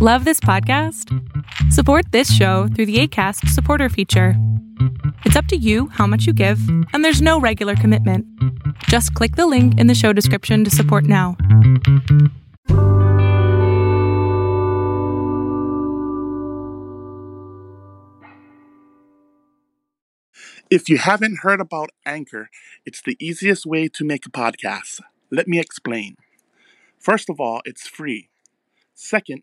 Love this podcast? Support this show through the ACAST supporter feature. It's up to you how much you give, and there's no regular commitment. Just click the link in the show description to support now. If you haven't heard about Anchor, it's the easiest way to make a podcast. Let me explain. First of all, it's free. Second,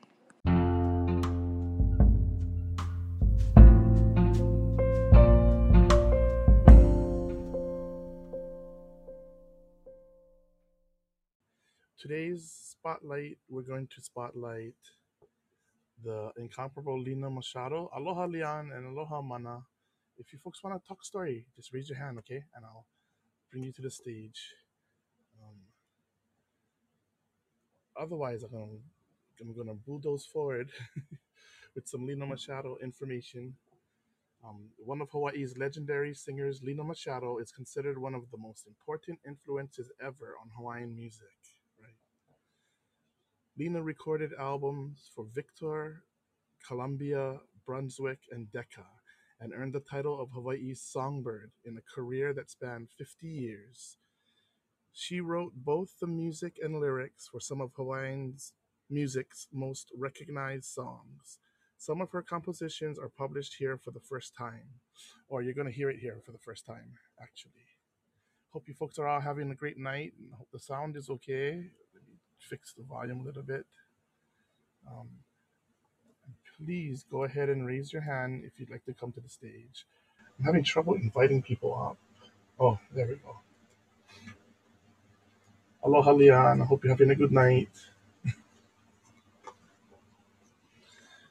Today's spotlight, we're going to spotlight the incomparable Lena Machado. Aloha Leon and aloha Mana. If you folks want to talk story, just raise your hand, okay? And I'll bring you to the stage. Um, otherwise, I'm gonna, I'm gonna bulldoze forward with some Lena Machado information. Um, one of Hawaii's legendary singers, Lena Machado, is considered one of the most important influences ever on Hawaiian music. Lena recorded albums for Victor, Columbia, Brunswick, and Decca, and earned the title of Hawaii's songbird in a career that spanned 50 years. She wrote both the music and lyrics for some of Hawaiian's music's most recognized songs. Some of her compositions are published here for the first time, or you're going to hear it here for the first time, actually. Hope you folks are all having a great night. and Hope the sound is okay. Fix the volume a little bit. Um, please go ahead and raise your hand if you'd like to come to the stage. I'm having trouble inviting people up. Oh, there we go. Aloha, Leon. I hope you're having a good night.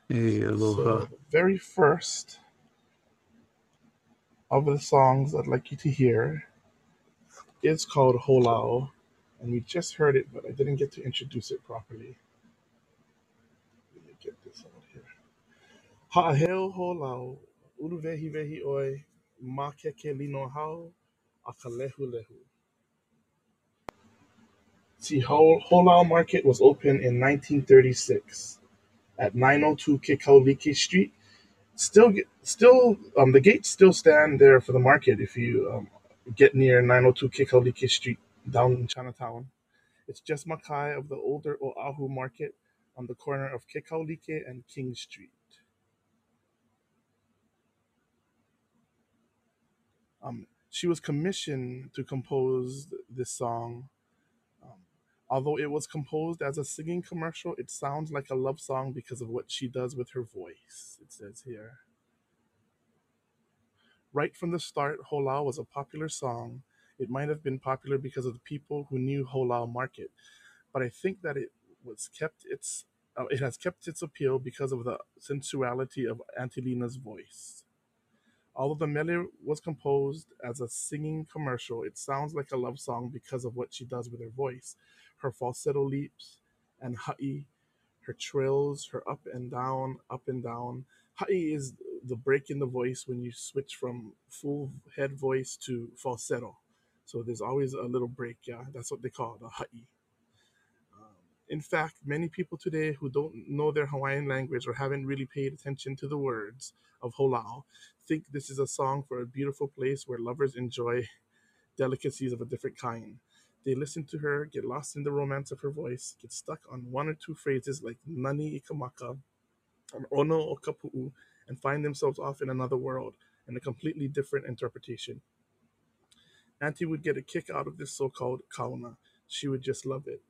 Hey, So, aloha. the very first of the songs I'd like you to hear is called Holau, and we just heard it, but I didn't get to introduce it properly. Let me get this out here. Ha'aheo Holau, uluwehi wehi oi, makeke lino hau, akalehu lehu. See, Ho- Holau Market was opened in 1936 at 902 Kekaulike Street still still um the gates still stand there for the market if you um, get near 902 Kekaulike Street down in Chinatown. It's just Makai of the older Oahu market on the corner of Kekaulike and King Street. Um, she was commissioned to compose this song. Um, although it was composed as a singing commercial, it sounds like a love song because of what she does with her voice. It says here. Right from the start, Hola was a popular song. It might have been popular because of the people who knew Holau Market, but I think that it was kept its uh, it has kept its appeal because of the sensuality of Auntie Lena's voice. Although the mele was composed as a singing commercial, it sounds like a love song because of what she does with her voice, her falsetto leaps and ha'i, her trills, her up and down, up and down. Ha'i is the break in the voice when you switch from full head voice to falsetto. So there's always a little break. Yeah, that's what they call the ha'i. Um, in fact, many people today who don't know their Hawaiian language or haven't really paid attention to the words of Holau think this is a song for a beautiful place where lovers enjoy delicacies of a different kind. They listen to her, get lost in the romance of her voice, get stuck on one or two phrases like nani ikamaka and ono o kapu'u, and find themselves off in another world and a completely different interpretation. Auntie would get a kick out of this so-called kaona. She would just love it.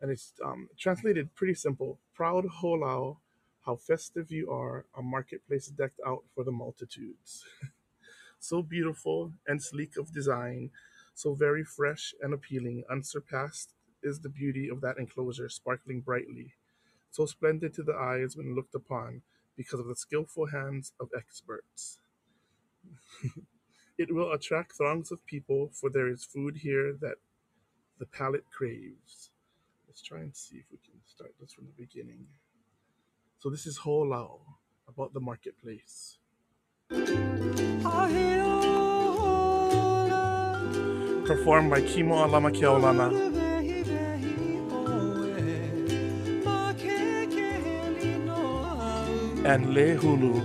And it's um, translated pretty simple. Proud holau, how festive you are, a marketplace decked out for the multitudes. so beautiful and sleek of design, so very fresh and appealing, unsurpassed is the beauty of that enclosure sparkling brightly. So splendid to the eyes when looked upon, because of the skillful hands of experts. It will attract throngs of people, for there is food here that the palate craves. Let's try and see if we can start this from the beginning. So this is Holau about the marketplace. Performed by Kimo Alama Keaulana. And Le Hulu.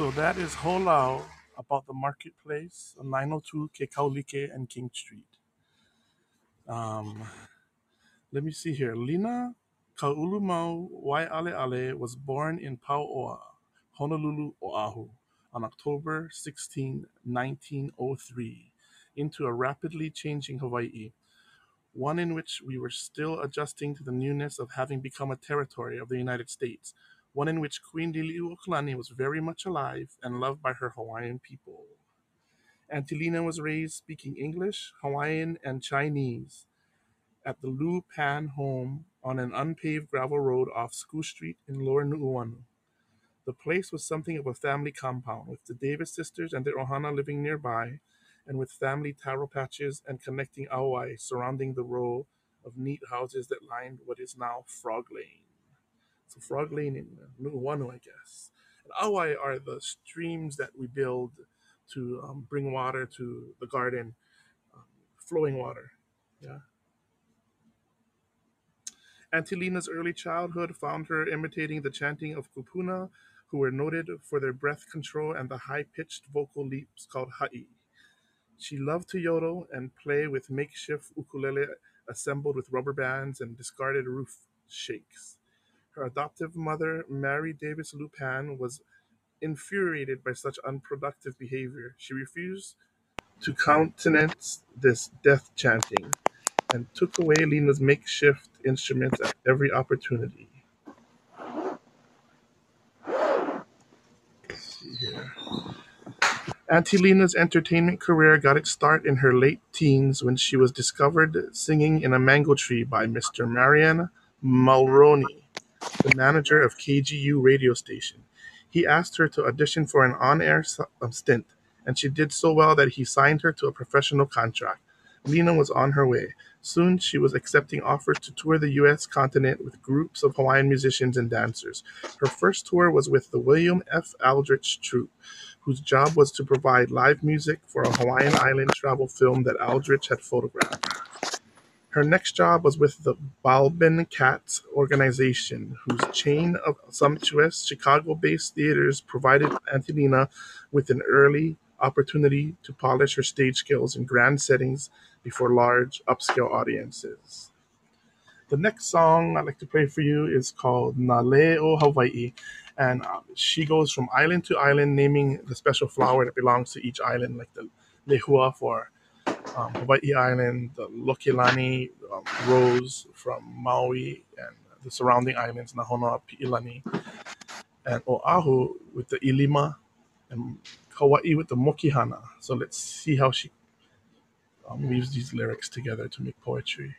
So that is Holau about the marketplace on 902 Kekaulike and King Street. Um, let me see here. Lena Kaulumau Waialeale was born in Pauoa, Honolulu, Oahu, on October 16, 1903, into a rapidly changing Hawaii, one in which we were still adjusting to the newness of having become a territory of the United States, one in which Queen Liliuokalani was very much alive and loved by her Hawaiian people. Auntie Lena was raised speaking English, Hawaiian, and Chinese at the Loo Pan home on an unpaved gravel road off School Street in Lower Nuuanu. The place was something of a family compound, with the Davis sisters and their ohana living nearby, and with family taro patches and connecting auai surrounding the row of neat houses that lined what is now Frog Lane. So Frog Lane in Nuuanu, I guess. And auai are the streams that we build to um, bring water to the garden, um, flowing water. Yeah. Auntie Lena's early childhood found her imitating the chanting of kupuna, who were noted for their breath control and the high-pitched vocal leaps called ha'i. She loved to yodel and play with makeshift ukulele assembled with rubber bands and discarded roof shakes. Her adoptive mother, Mary Davis Loo Pan, was infuriated by such unproductive behavior. She refused to countenance this death chanting and took away Lena's makeshift instruments at every opportunity. Auntie Lena's entertainment career got its start in her late teens when she was discovered singing in a mango tree by Mr. Marion Mulroney. The manager of KGU radio station. He asked her to audition for an on-air um, stint, and she did so well that he signed her to a professional contract. Lena was on her way. Soon she was accepting offers to tour the U.S. continent with groups of Hawaiian musicians and dancers. Her first tour was with the William F. Aldrich Troupe, whose job was to provide live music for a Hawaiian island travel film that Aldrich had photographed. Her next job was with the Balaban Katz organization, whose chain of sumptuous Chicago-based theaters provided Auntie Lena with an early opportunity to polish her stage skills in grand settings before large, upscale audiences. The next song I'd like to play for you is called Naleo Hawaii, and um, she goes from island to island, naming the special flower that belongs to each island, like the lehua for um, Hawaii Island, the Lokelani um, rose from Maui and the surrounding islands, Nahona, Pi'ilani, and Oahu with the Ilima, and Kauai with the Mokihana. So let's see how she um, weaves these lyrics together to make poetry.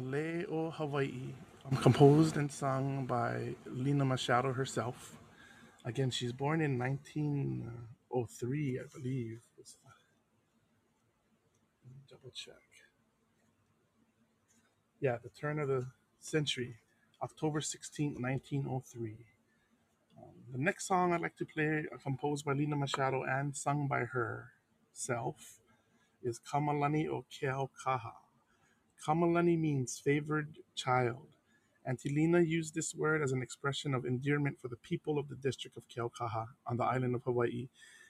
Naleo Hawaii composed and sung by Lena Machado herself. Again, she's born in 1903, I believe. Double check. Yeah, the turn of the century, October 16th, 1903. Um, the next song I'd like to play, uh, composed by Lena Machado and sung by herself, is Kamalani o Keaukaha. Kamalani means favored child. Auntie Lena used this word as an expression of endearment for the people of the district of Keaukaha on the island of Hawaii.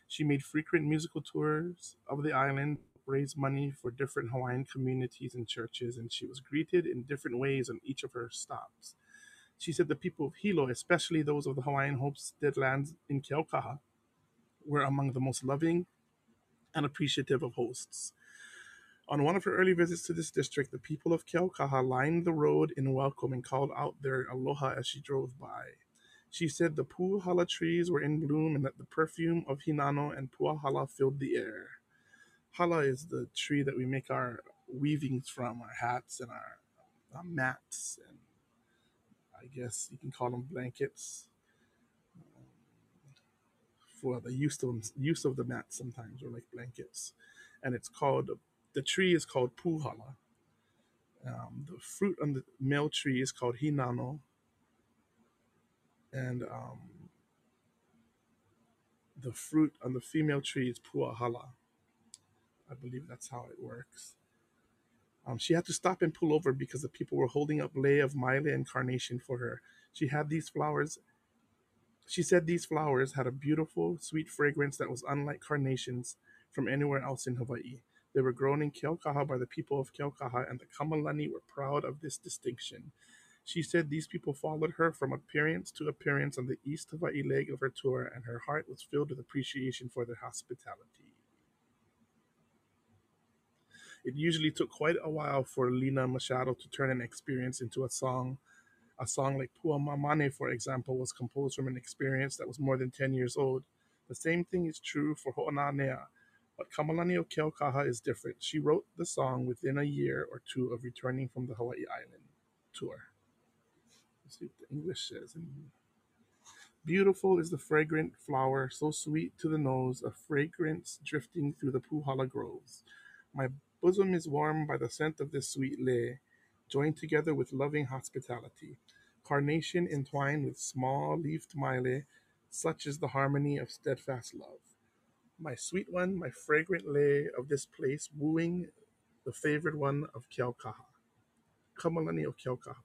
She made frequent musical tours of the island, raised money for different Hawaiian communities and churches, and she was greeted in different ways on each of her stops. She said the people of Hilo, especially those of the Hawaiian homestead lands in Keaukaha, were among the most loving and appreciative of hosts. On one of her early visits to this district, the people of Keaukaha lined the road in welcome and called out their aloha as she drove by. She said the puuhala trees were in bloom and that the perfume of hinano and puahala filled the air. Hala is the tree that we make our weavings from, our hats and our, our mats, and I guess you can call them blankets um, for the use of use of the mats sometimes, or like blankets. And it's called the tree is called puhala. Um, the fruit on the male tree is called hinano, and um, the fruit on the female tree is puahala. I believe that's how it works. Um, she had to stop and pull over because the people were holding up lei of maile and carnation for her. She had these flowers. She said these flowers had a beautiful, sweet fragrance that was unlike carnations from anywhere else in Hawaii. They were grown in Keaukaha by the people of Keaukaha, and the Kamalani were proud of this distinction. She said these people followed her from appearance to appearance on the East Hawaii of her tour, and her heart was filled with appreciation for their hospitality. It usually took quite a while for Lena Machado to turn an experience into a song. A song like Pua Mamane, for example, was composed from an experience that was more than 10 years old. The same thing is true for Ho'onanea, but Kamalani o Keaukaha is different. She wrote the song within a year or two of returning from the Hawaii Island tour. Let's see what the English says. Beautiful is the fragrant flower, so sweet to the nose, a fragrance drifting through the Puhala groves. My bosom is warmed by the scent of this sweet lei, joined together with loving hospitality. Carnation entwined with small leafed maile, such is the harmony of steadfast love. My sweet one, my fragrant lei of this place, wooing the favored one of Keaukaha. Kamalani o Keaukaha.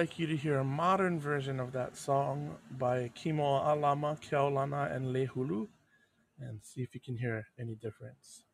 Like you to hear a modern version of that song by Kimo Alama, Keaulana, and Lehulu, and see if you can hear any difference.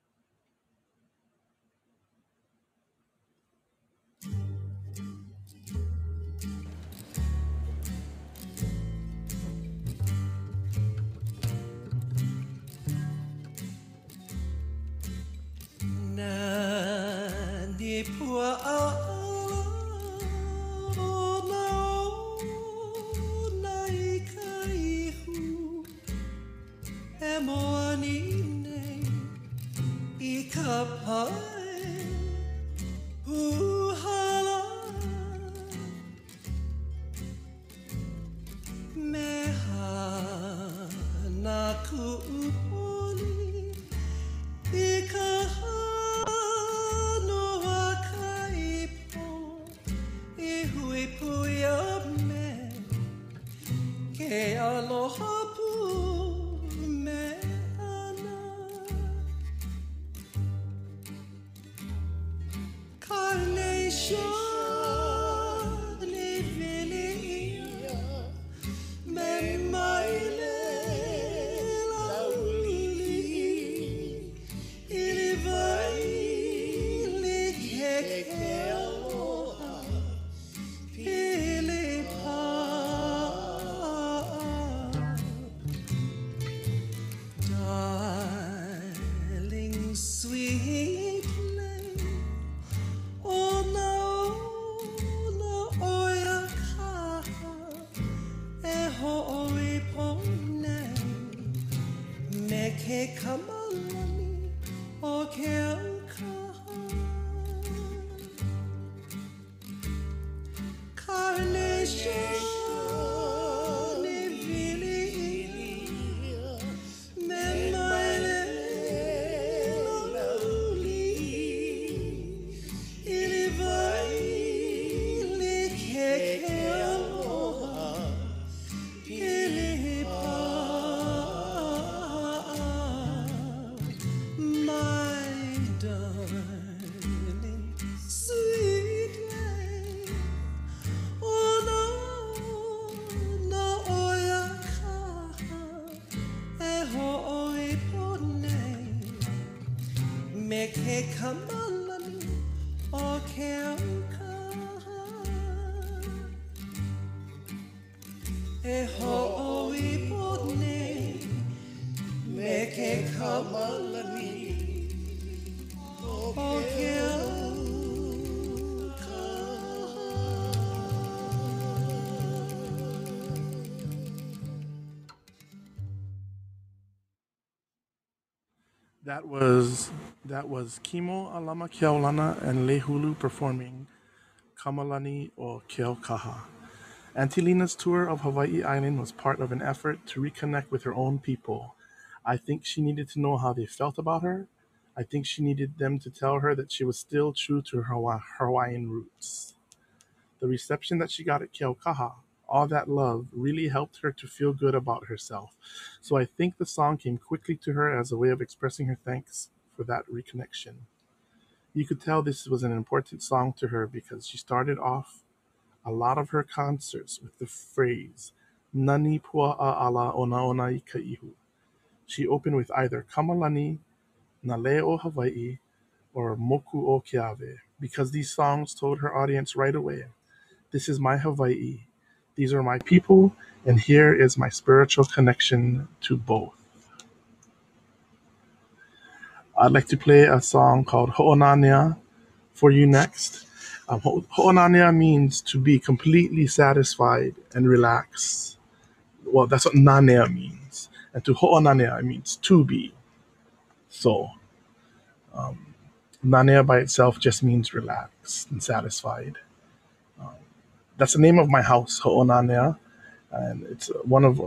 That was Kimo Alama Keaulana and Lehulu performing Kamalani Keaukaha. Auntie Lena's tour of Hawaii Island was part of an effort to reconnect with her own people. I think she needed to know how they felt about her. I think she needed them to tell her that she was still true to her Hawaiian roots. The reception that she got at Keaukaha all that love really helped her to feel good about herself. So I think the song came quickly to her as a way of expressing her thanks for that reconnection. You could tell this was an important song to her because she started off a lot of her concerts with the phrase Nani pua a ala ona ona i ka ihu. She opened with either Kamalani, Nale o Hawaii, or Moku o Keawe because these songs told her audience right away, this is my Hawaii, these are my people, and here is my spiritual connection to both. I'd like to play a song called Ho'onanea for you next. Um, Ho'onanea means to be completely satisfied and relaxed. Well, that's what nanea means. And to ho'onanea means to be. So, um, nanea by itself just means relaxed and satisfied. Um, that's the name of my house, Ho'onanea. And it's one of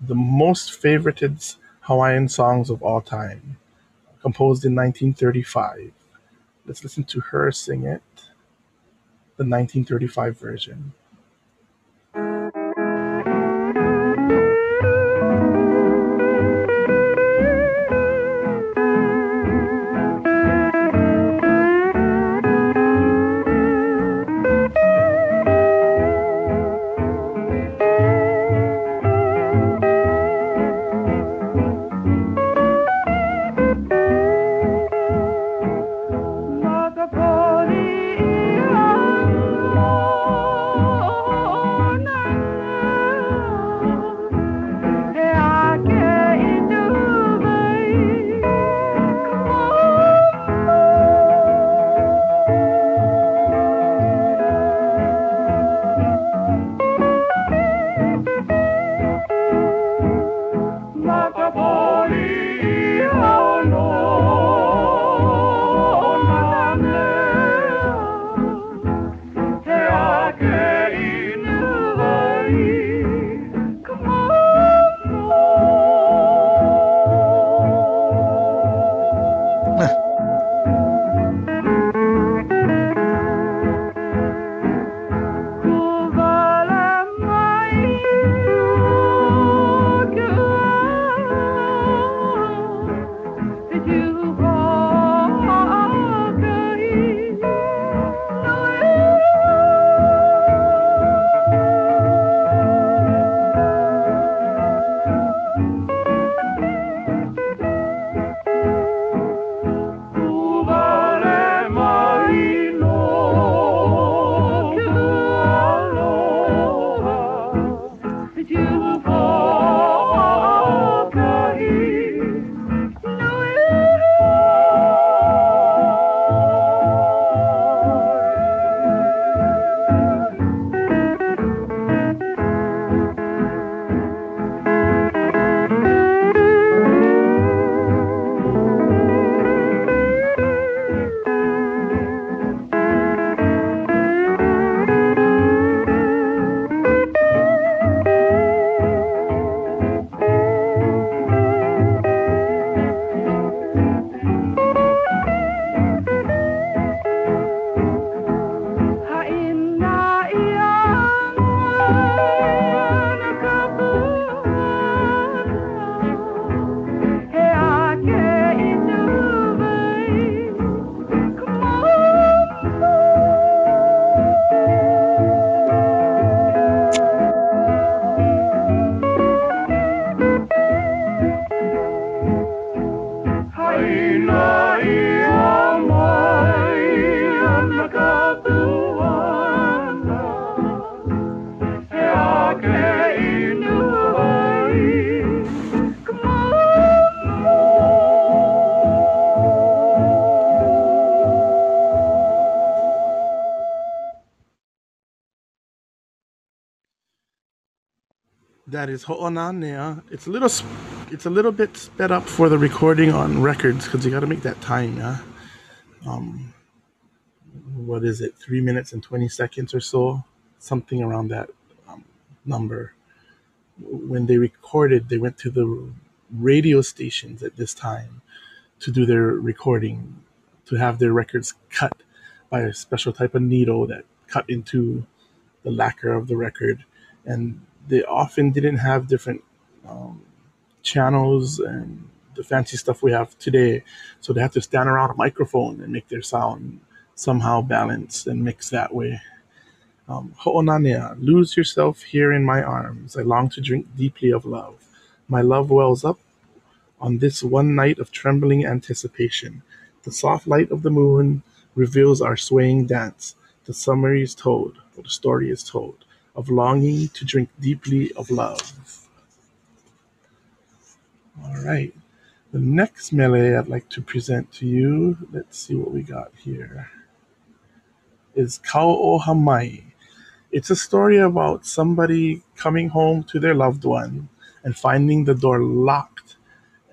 the most favorited Hawaiian songs of all time, composed in 1935. Let's listen to her sing it, the 1935 version. That is Ho'onanea. It's a little, it's a little bit sped up for the recording on records because you got to make that time, yeah. Um, what is it? Three minutes and twenty seconds or so, something around that um, number. When they recorded, they went to the radio stations at this time to do their recording, to have their records cut by a special type of needle that cut into the lacquer of the record and they often didn't have different um, channels and the fancy stuff we have today. So they have to stand around a microphone and make their sound somehow balanced and mix that way. Um, Ho'onanea, lose yourself here in my arms. I long to drink deeply of love. My love wells up on this one night of trembling anticipation. The soft light of the moon reveals our swaying dance. The summary is told, or the story is told, of longing to drink deeply of love. All right. The next mele I'd like to present to you, let's see what we got here, is Kauohamai. It's a story about somebody coming home to their loved one and finding the door locked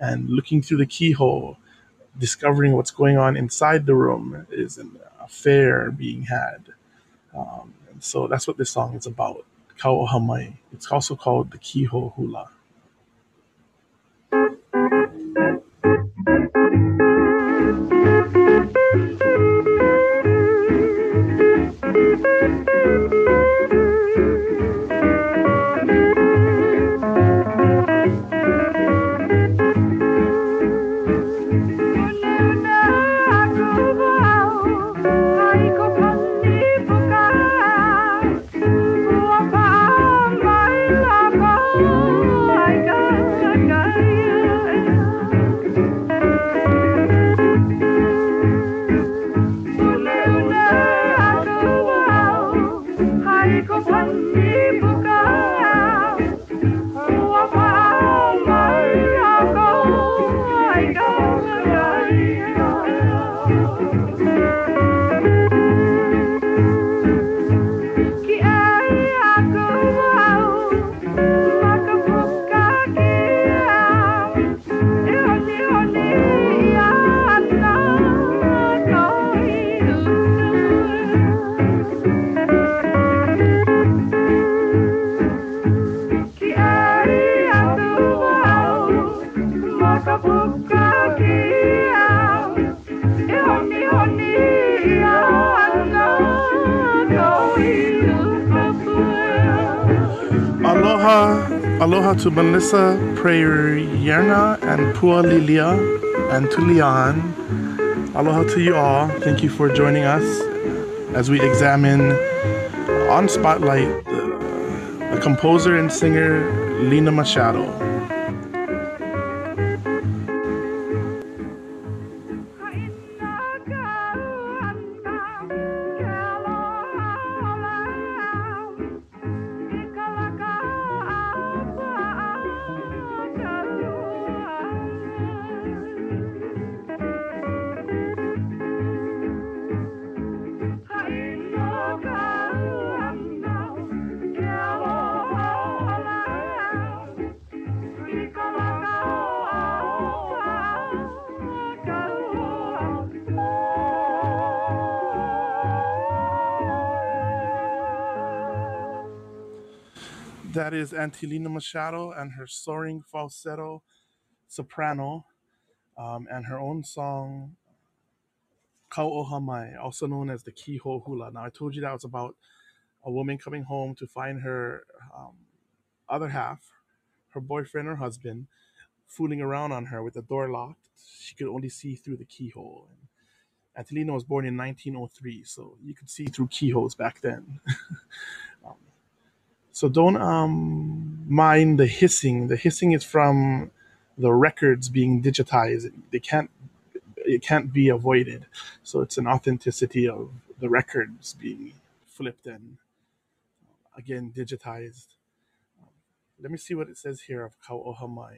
and looking through the keyhole, discovering what's going on inside the room is an affair being had. Um, so that's what this song is about. Kauohamai. It's also called the keyhole hula. Aloha to Melissa Prayerna and Pua Lilia and to Leon. Aloha to you all. Thank you for joining us as we examine on Spotlight the composer and singer Lena Machado. Is Auntie Lena Machado and her soaring falsetto soprano um, and her own song Kauohamai, also known as the Keyhole Hula. Now, I told you that was about a woman coming home to find her um, other half, her boyfriend or husband, fooling around on her with the door locked. She could only see through the keyhole. And was born in 1903, so you could see through keyholes back then. so don't um, mind the hissing. The hissing is from the records being digitized. They can't it can't be avoided. So it's an authenticity of the records being flipped and again digitized. Let me see what it says here of Kauohamai.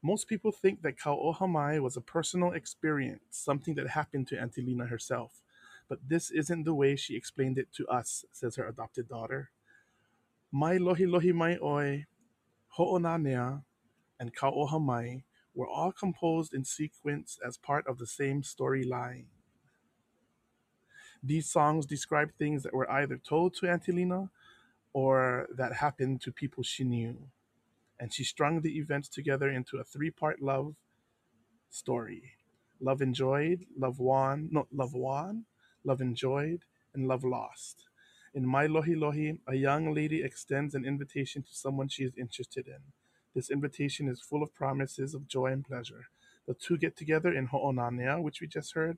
Most people think that Kauohamai was a personal experience, something that happened to Auntie Lena herself. But this isn't the way she explained it to us, says her adopted daughter. Mai lohi lohi mai oi, ho'onanea, and kauohamai were all composed in sequence as part of the same storyline. These songs describe things that were either told to Auntie Lena or that happened to people she knew. And she strung the events together into a three part love story love enjoyed, love won, no, love won, love enjoyed, and love lost. In Mai Lohi Lohi, a young lady extends an invitation to someone she is interested in. This invitation is full of promises of joy and pleasure. The two get together in Ho'onanea, which we just heard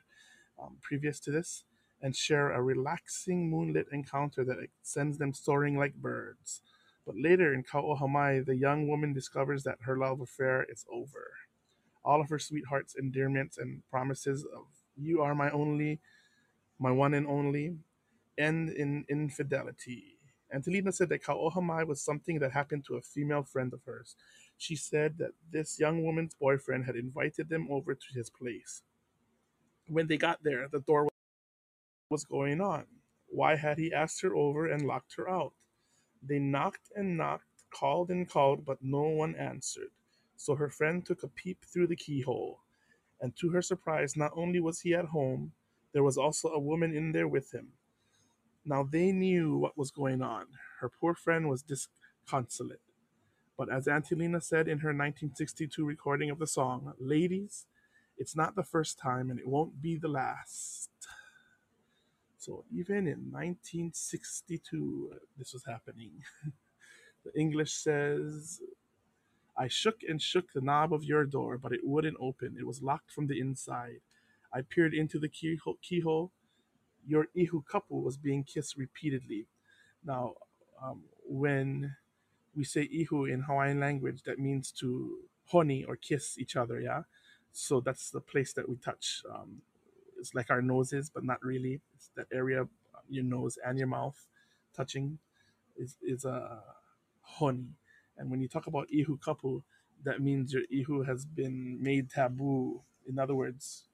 um, previous to this, and share a relaxing moonlit encounter that sends them soaring like birds. But later in Kauohamai, the young woman discovers that her love affair is over. All of her sweetheart's endearments and promises of "you are my only, my one and only" end in infidelity. Auntie Lena said that Kauohamai was something that happened to a female friend of hers. She said that this young woman's boyfriend had invited them over to his place. When they got there, the door was going on. Why had he asked her over and locked her out? They knocked and knocked, called and called, but no one answered. So her friend took a peep through the keyhole, and to her surprise, not only was he at home, there was also a woman in there with him. Now they knew what was going on. Her poor friend was disconsolate. But as Auntie said in her 1962 recording of the song, ladies, it's not the first time and it won't be the last. So even in 1962, this was happening. the English says, I shook and shook the knob of your door, but it wouldn't open. It was locked from the inside. I peered into the keyhole. keyhole. Your ihu kapu was being kissed repeatedly. Now, um, when we say ihu in Hawaiian language, that means to honey or kiss each other, yeah? So that's the place that we touch. Um, it's like our noses, but not really. It's that area, um, your nose and your mouth touching is, is a honey. And when you talk about ihu kapu, that means your ihu has been made taboo. In other words,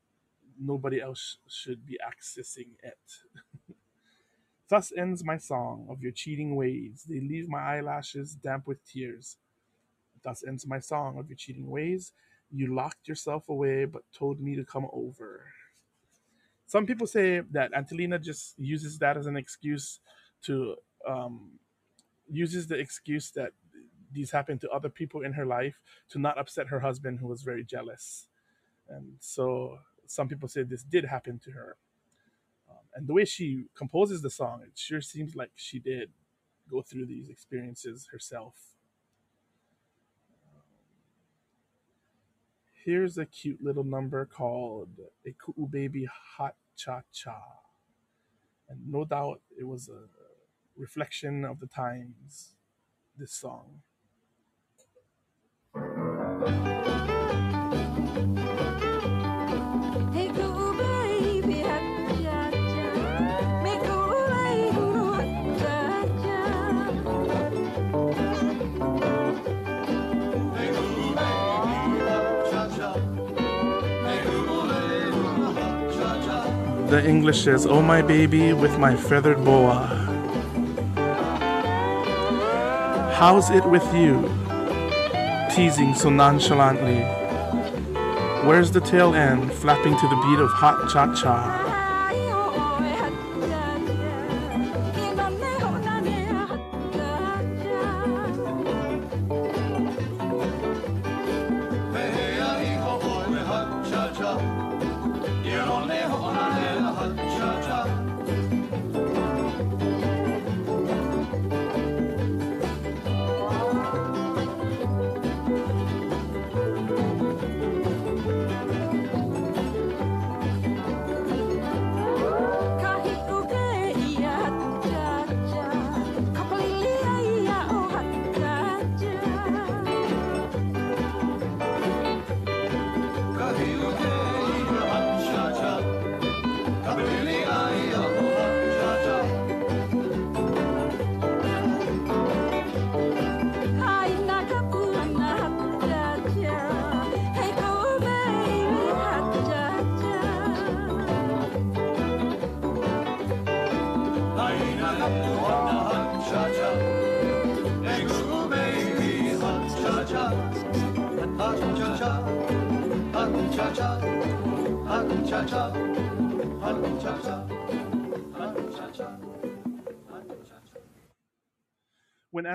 nobody else should be accessing it. Thus ends my song of your cheating ways. They leave my eyelashes damp with tears. Thus ends my song of your cheating ways. You locked yourself away but told me to come over. Some people say that Auntie Lena just uses that as an excuse to um, uses the excuse that these happened to other people in her life to not upset her husband who was very jealous. And so some people say this did happen to her um, and the way she composes the song, it sure seems like she did go through these experiences herself. Here's a cute little number called A Ku'u Baby Hot Cha Cha. And no doubt it was a reflection of the times, this song. The English says, Oh my baby with my feathered boa. How's it with you? Teasing so nonchalantly. Where's the tail end flapping to the beat of hot cha cha?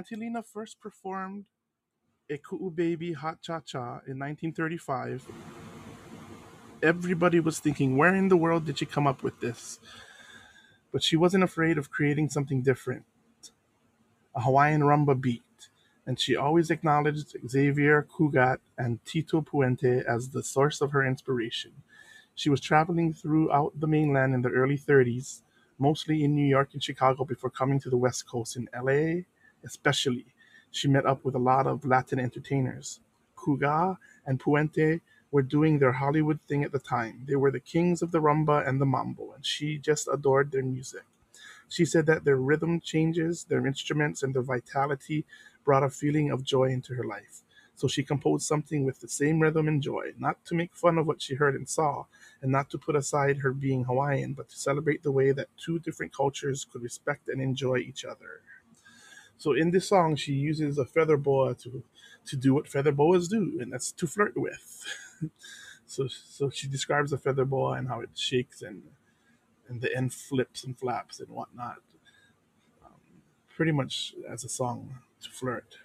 Auntie Lena first performed a Ku'u Baby Hot Cha Cha in 1935, everybody was thinking, where in the world did she come up with this? But she wasn't afraid of creating something different a Hawaiian rumba beat and she always acknowledged Xavier Cugat and Tito Puente as the source of her inspiration. She was traveling throughout the mainland in the early 30s, mostly in New York and Chicago before coming to the West Coast. In LA, especially, she met up with a lot of Latin entertainers. Cugat and Puente were doing their Hollywood thing at the time. They were the kings of the rumba and the mambo, and she just adored their music. She said that their rhythm changes, their instruments, and their vitality brought a feeling of joy into her life. So she composed something with the same rhythm and joy, not to make fun of what she heard and saw, and not to put aside her being Hawaiian, but to celebrate the way that two different cultures could respect and enjoy each other. So in this song, she uses a feather boa to to do what feather boas do, and that's to flirt with. so so she describes a feather boa and how it shakes and and the end flips and flaps and whatnot. Um, pretty much as a song to flirt.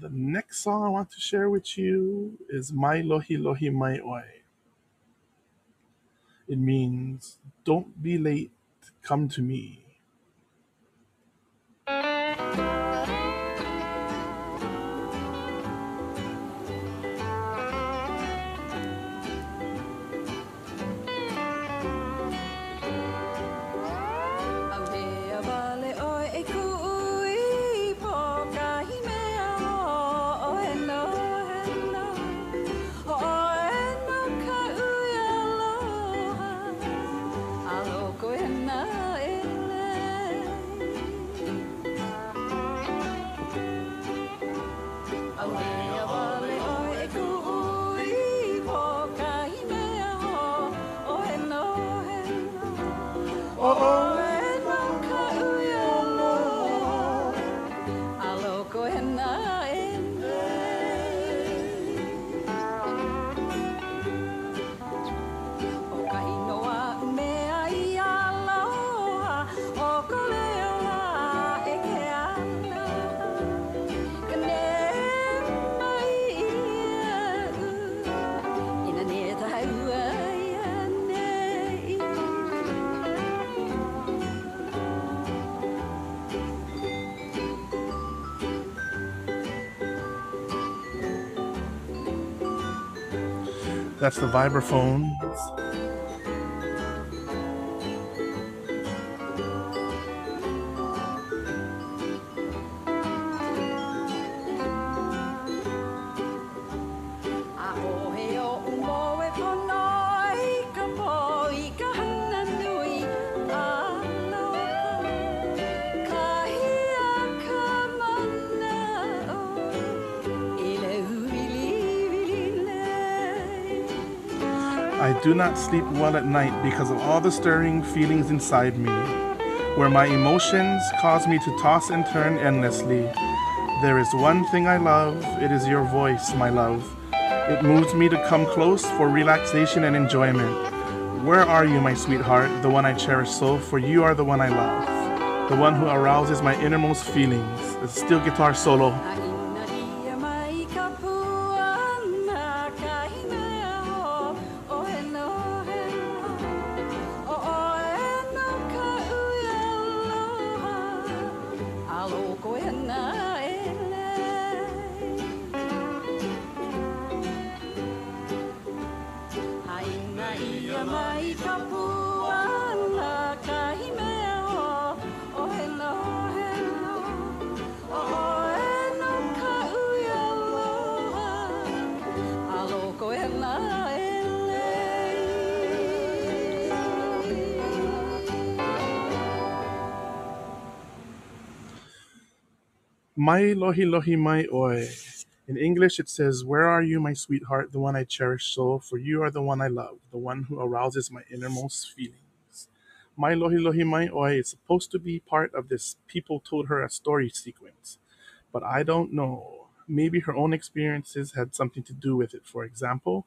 The next song I want to share with you is Mai Lohi Lohi Mai Oi. It means don't be late, come to me. That's the vibraphone. Do not sleep well at night because of all the stirring feelings inside me, where my emotions cause me to toss and turn endlessly. There is one thing I love, it is your voice, my love. It moves me to come close for relaxation and enjoyment. Where are you, my sweetheart, the one I cherish so, for you are the one I love, the one who arouses my innermost feelings. A steel guitar solo. Mai lohi lohi mai oi. In English, it says, Where are you, my sweetheart, the one I cherish so? For you are the one I love, the one who arouses my innermost feelings. Mai lohi lohi mai oi is supposed to be part of this People Told Her a Story sequence, but I don't know. Maybe her own experiences had something to do with it. For example,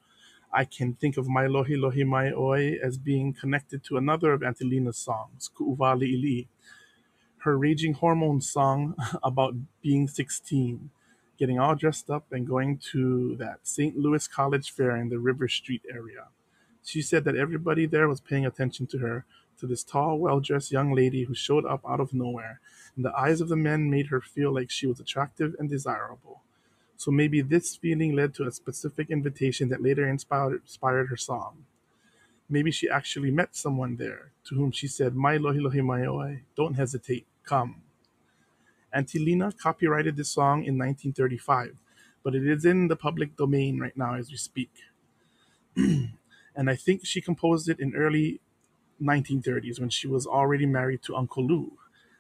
I can think of Mai lohi lohi mai oi as being connected to another of Auntie Lena's songs, Ku'uwali Ili her raging hormone song about being 16, getting all dressed up and going to that St. Louis College Fair in the River Street area. She said that everybody there was paying attention to her, to this tall, well dressed young lady who showed up out of nowhere, and the eyes of the men made her feel like she was attractive and desirable. So maybe this feeling led to a specific invitation that later inspired, inspired her song. Maybe she actually met someone there to whom she said, Mai lohi lohi mai oi, don't hesitate, come. Auntie Lena copyrighted this song in 1935, but it is in the public domain right now as we speak. and I think she composed it in early 1930s when she was already married to Uncle Lou.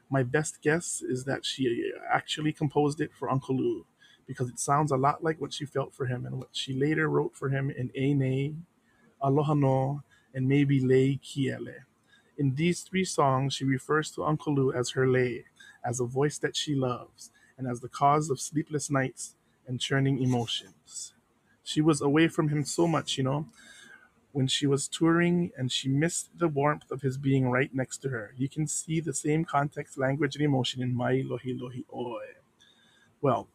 My best guess is that she actually composed it for Uncle Lou because it sounds a lot like what she felt for him and what she later wrote for him in Ene, Aloha No, and maybe Lei Kiele. In these three songs, she refers to Uncle Lou as her lei, as a voice that she loves, and as the cause of sleepless nights and churning emotions. She was away from him so much, you know, when she was touring and she missed the warmth of his being right next to her. You can see the same context, language, and emotion in Mai Lohi Lohi Oe. Well,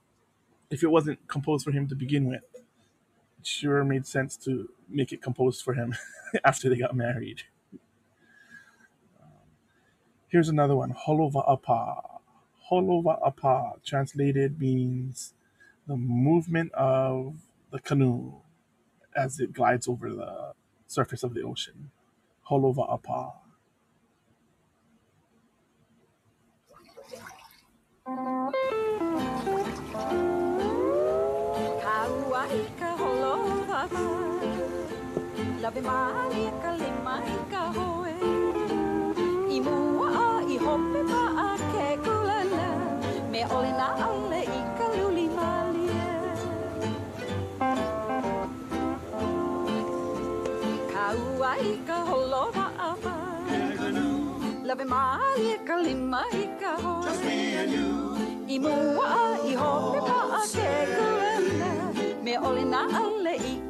if it wasn't composed for him to begin with, it sure made sense to make it composed for him after they got married. Here's another one, Holova Apa. Holova Apa, translated means the movement of the canoe as it glides over the surface of the ocean. Holova Apa. Kaua i ka holova mali ka lima i ka Me ole na ale i ka luli mali Kaua i ka holova apa Lawe mali ka lima i ka hoe I mua i hope pa a ke kulana Me ole na ale i ka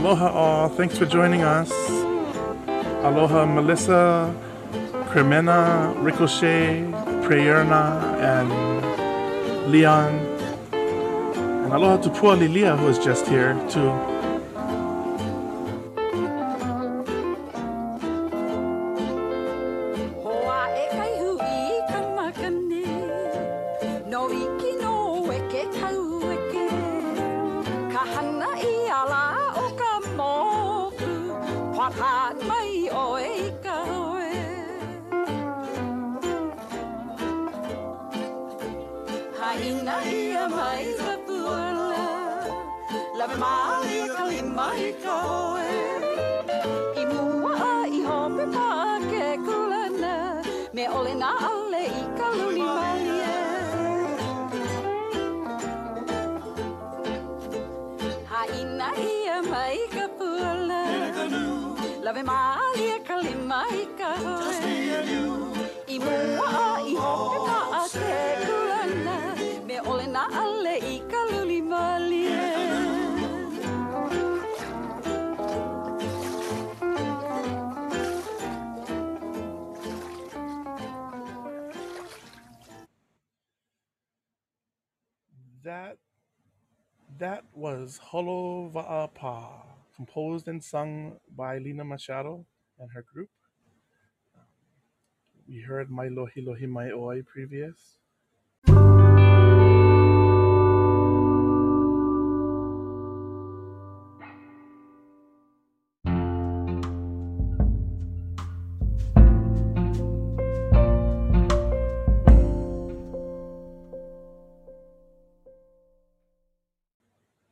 Aloha all. Thanks for joining us. Aloha Melissa, Cremena, Ricochet, Prayerna, and Leon. And aloha to Pua Lilia, who is just here too. Composed and sung by Lena Machado and her group. We heard Mai Lohi Lohi Mai Oi previous.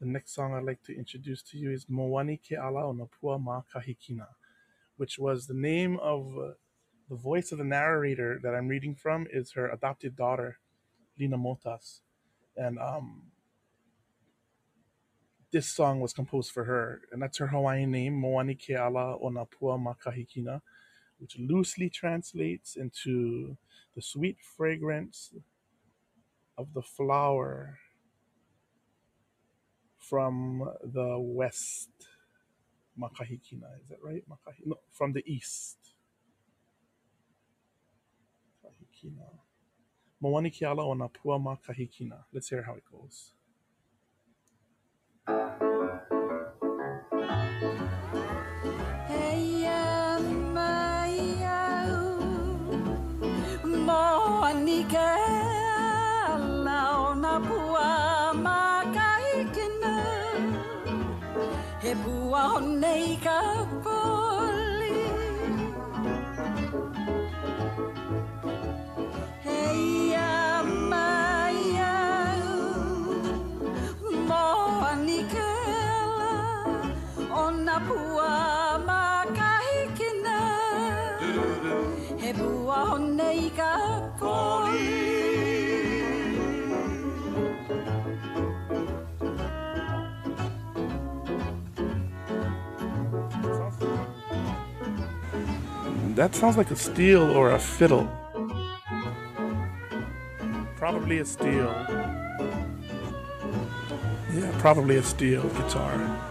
Next song I'd like to introduce to you is Moani Ke Ala o Napua Ma Kahikina, which was the name of uh, the voice of the narrator that I'm reading from is her adopted daughter, Lina Motas. And um, this song was composed for her, and that's her Hawaiian name, Moani Ke Ala o Napua Ma Kahikina, which loosely translates into the sweet fragrance of the flower from the west. Makahikina, is that right? Makahi- no, from the east. Kahikina. Moani Kiala o Napua Makahikina. Let's hear how it goes. Poli. That sounds like a steel or a fiddle. Probably a steel. Yeah, probably a steel guitar.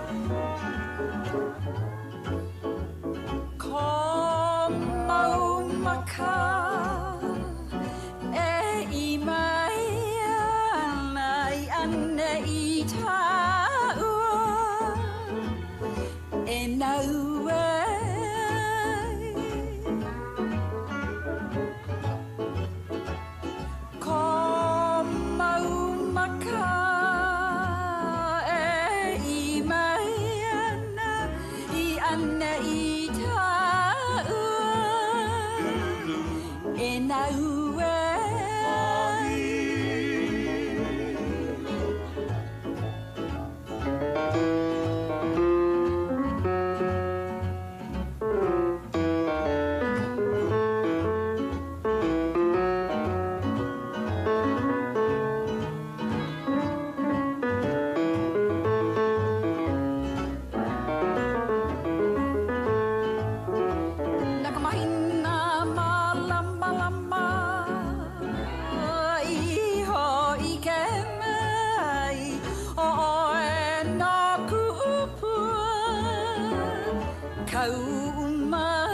Kau mauma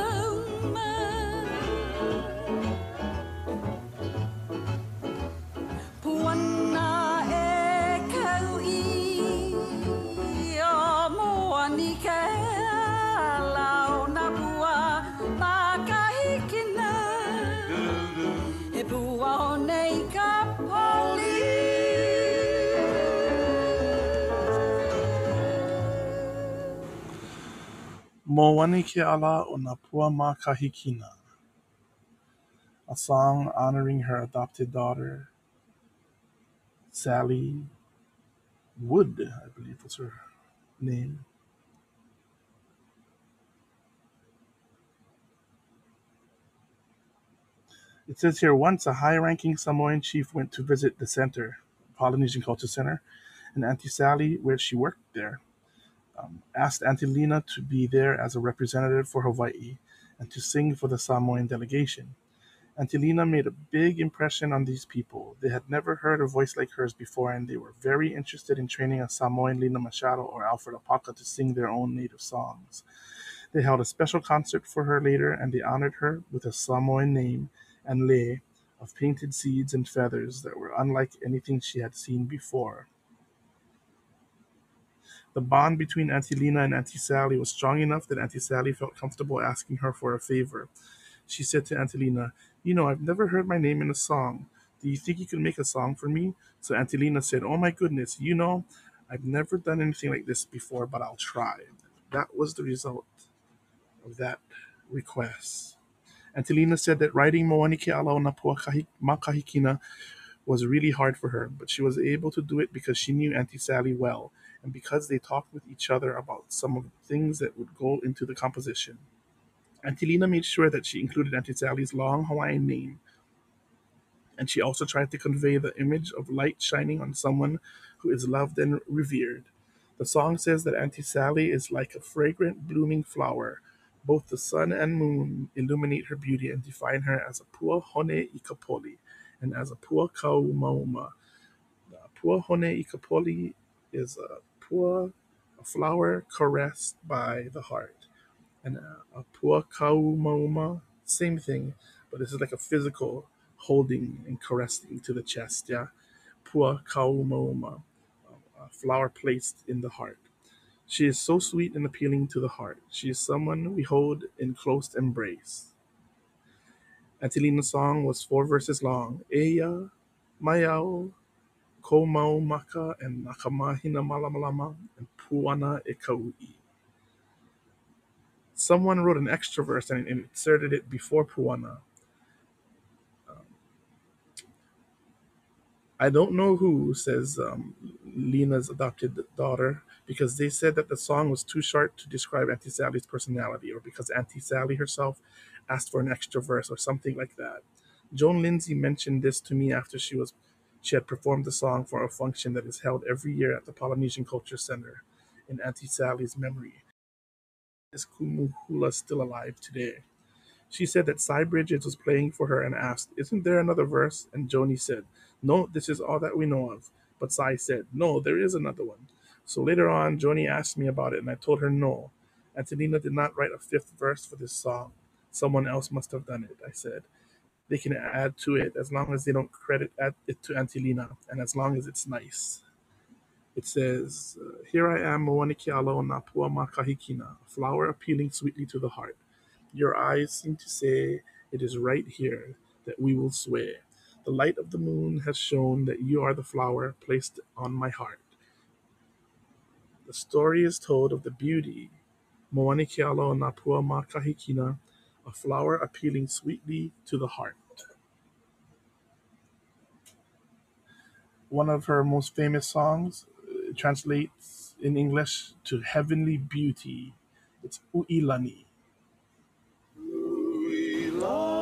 Moani ke ala o Napua Makahikina. A song honoring her adopted daughter, Sally Wood, I believe was her name. It says here once a high ranking Samoan chief went to visit the center, Polynesian Culture Center, and Auntie Sally, where she worked there, um, asked Auntie Lena to be there as a representative for Hawaii and to sing for the Samoan delegation. Auntie Lena made a big impression on these people. They had never heard a voice like hers before, and they were very interested in training a Samoan Lena Machado or Alfred Apaka to sing their own native songs. They held a special concert for her later, and they honored her with a Samoan name and lei of painted seeds and feathers that were unlike anything she had seen before. The bond between Auntie Lena and Auntie Sally was strong enough that Auntie Sally felt comfortable asking her for a favor. She said to Auntie Lena, You know, I've never heard my name in a song. Do you think you could make a song for me? So Auntie Lena said, Oh my goodness, you know, I've never done anything like this before, but I'll try. That was the result of that request. Auntie Lena said that writing Moani Ke Ala o Napua Kahi- Makahikina was really hard for her, but she was able to do it because she knew Auntie Sally well and because they talked with each other about some of the things that would go into the composition. Auntie Lena made sure that she included Auntie Sally's long Hawaiian name, and she also tried to convey the image of light shining on someone who is loved and revered. The song says that Auntie Sally is like a fragrant, blooming flower. Both the sun and moon illuminate her beauty and define her as a pua hone i kapoli and as a pua kau mauma, Pua hone ikapoli is a pua, a flower caressed by the heart. And uh, a pua kaumauma, same thing, but this is like a physical holding and caressing to the chest. Yeah, pua kaumauma, a flower placed in the heart. She is so sweet and appealing to the heart. She is someone we hold in close embrace. Auntie Lena's song was four verses long. Eya, Mayao, Ko and Nakamahina Malamalama, and Puana e Kau'i. Someone wrote an extra verse and inserted it before Puana. I don't know who, says um, Lena's adopted daughter, because they said that the song was too short to describe Auntie Sally's personality, or because Auntie Sally herself asked for an extra verse, or something like that. Joan Lindsay mentioned this to me after she was she had performed the song for a function that is held every year at the Polynesian Culture Center in Auntie Sally's memory. Is Kumuhula still alive today? She said that Cy Bridges was playing for her and asked, Isn't there another verse? And Joni said, No, this is all that we know of. But Cy said, No, there is another one. So later on, Joni asked me about it, and I told her no. Auntie Lena did not write a fifth verse for this song. Someone else must have done it, I said. They can add to it as long as they don't credit it to Auntie Lena, and as long as it's nice. It says, uh, Here I am, Moanikialo Napua Makahikina, a flower appealing sweetly to the heart. Your eyes seem to say, It is right here that we will sway. The light of the moon has shown that you are the flower placed on my heart. The story is told of the beauty, Moanikialo Napua Makahikina, a flower appealing sweetly to the heart. One of her most famous songs uh, translates in English to heavenly beauty. It's Uilani. Uilane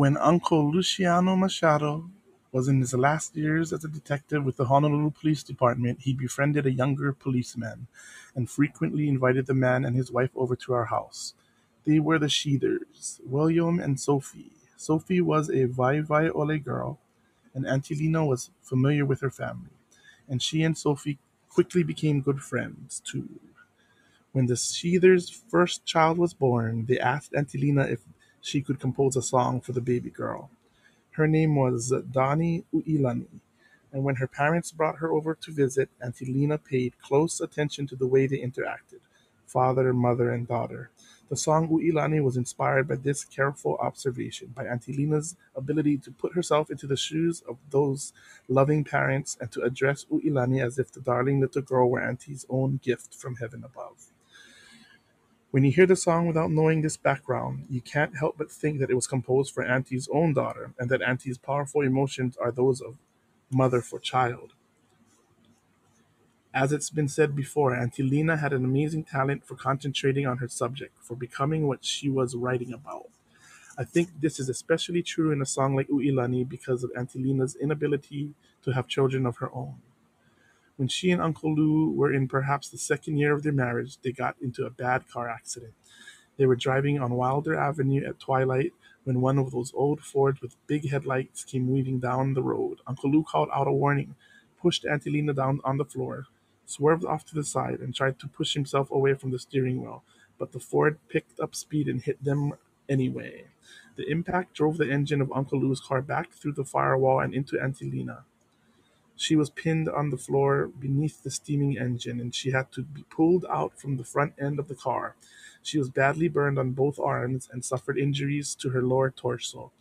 When Uncle Luciano Machado was in his last years as a detective with the Honolulu Police Department, he befriended a younger policeman and frequently invited the man and his wife over to our house. They were the Sheathers, William and Sophie. Sophie was a Vai Vai Ole girl, and Auntie Lena was familiar with her family, and she and Sophie quickly became good friends too. When the Sheathers' first child was born, they asked Auntie Lena if she could compose a song for the baby girl. Her name was Dani Uilani, and when her parents brought her over to visit, Auntie Lena paid close attention to the way they interacted father, mother, and daughter. The song Uilani was inspired by this careful observation, by Auntie Lena's ability to put herself into the shoes of those loving parents and to address Uilani as if the darling little girl were Auntie's own gift from heaven above. When you hear the song without knowing this background, you can't help but think that it was composed for Auntie's own daughter and that Auntie's powerful emotions are those of mother for child. As it's been said before, Auntie Lena had an amazing talent for concentrating on her subject, for becoming what she was writing about. I think this is especially true in a song like Uilani because of Auntie Lena's inability to have children of her own. When she and Uncle Lou were in perhaps the second year of their marriage, they got into a bad car accident. They were driving on Wilder Avenue at twilight when one of those old Fords with big headlights came weaving down the road. Uncle Lou called out a warning, pushed Auntie Lena down on the floor, swerved off to the side, and tried to push himself away from the steering wheel, but the Ford picked up speed and hit them anyway. The impact drove the engine of Uncle Lou's car back through the firewall and into Auntie Lena. She was pinned on the floor beneath the steaming engine, and she had to be pulled out from the front end of the car. She was badly burned on both arms and suffered injuries to her lower torso.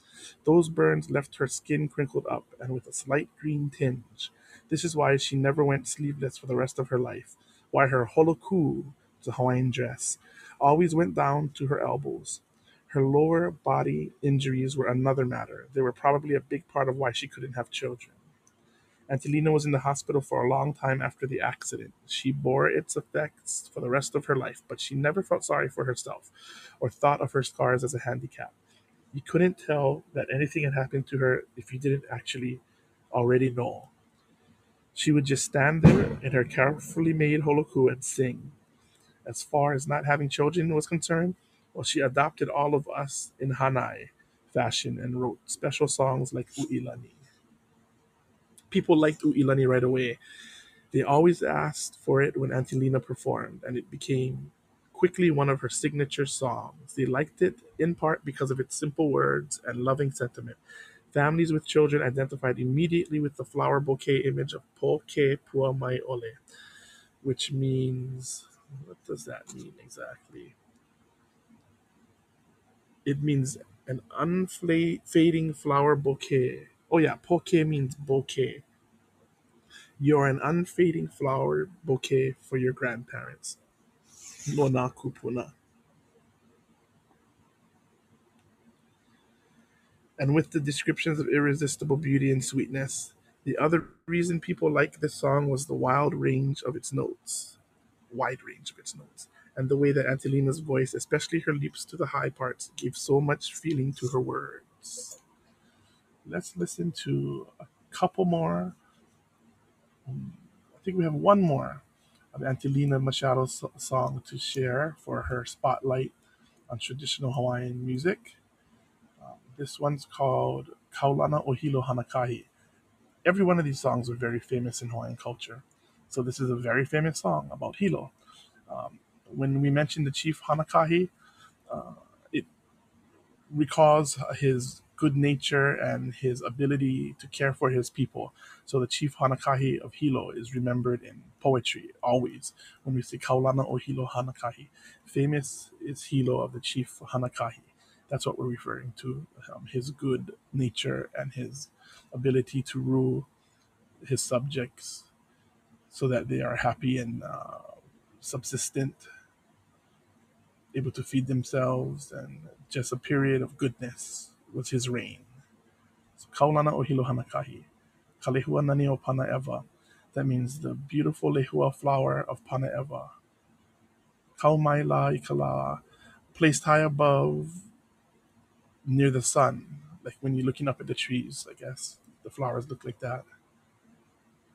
Those burns left her skin crinkled up and with a slight green tinge. This is why she never went sleeveless for the rest of her life, why her holoku, the Hawaiian dress, always went down to her elbows. Her lower body injuries were another matter. They were probably a big part of why she couldn't have children. Auntie Lena was in the hospital for a long time after the accident. She bore its effects for the rest of her life, but she never felt sorry for herself or thought of her scars as a handicap. You couldn't tell that anything had happened to her if you didn't actually already know. She would just stand there in her carefully made holoku and sing. As far as not having children was concerned, well, she adopted all of us in Hanai fashion and wrote special songs like Uilani people liked Uilani right away. They always asked for it when Auntie Lena performed, and it became quickly one of her signature songs. They liked it in part because of its simple words and loving sentiment. Families with children identified immediately with the flower bouquet image of Po ke pua mai ole, which means, what does that mean exactly? It means an unfading flower bouquet. Oh yeah, poke means bouquet. You're an unfading flower bouquet for your grandparents. Lona kupuna. And with the descriptions of irresistible beauty and sweetness, the other reason people liked this song was the wild range of its notes, wide range of its notes, and the way that Auntie Lena's voice, especially her leaps to the high parts, gave so much feeling to her words. Let's listen to a couple more. Um, I think we have one more of Auntie Machado's song to share for her spotlight on traditional Hawaiian music. Um, this one's called Kaulana o Hilo Hanakahi. Every one of these songs are very famous in Hawaiian culture. So this is a very famous song about Hilo. Um, when we mention the chief Hanakahi, uh, it recalls his good nature and his ability to care for his people. So the chief Hanakahi of Hilo is remembered in poetry always when we say Kaulana o Hilo Hanakahi. Famous is Hilo of the chief Hanakahi. That's what we're referring to. Um, his good nature and his ability to rule his subjects so that they are happy and uh, subsistent, able to feed themselves, and just a period of goodness was his reign. So, Kaulana Hilo Hanakahi. Kalehua nani o Pana Eva. That means the beautiful lehua flower of Pana Eva. Kaumai la ikala, placed high above, near the sun. Like when you're looking up at the trees, I guess. The flowers look like that.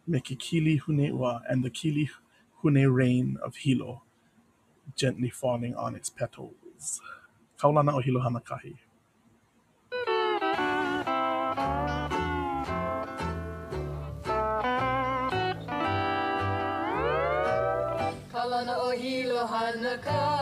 Mekikili Hunewa and the Kili Hune rain of Hilo gently falling on its petals. Kaulana o Hilo Hanakahi. Kalihua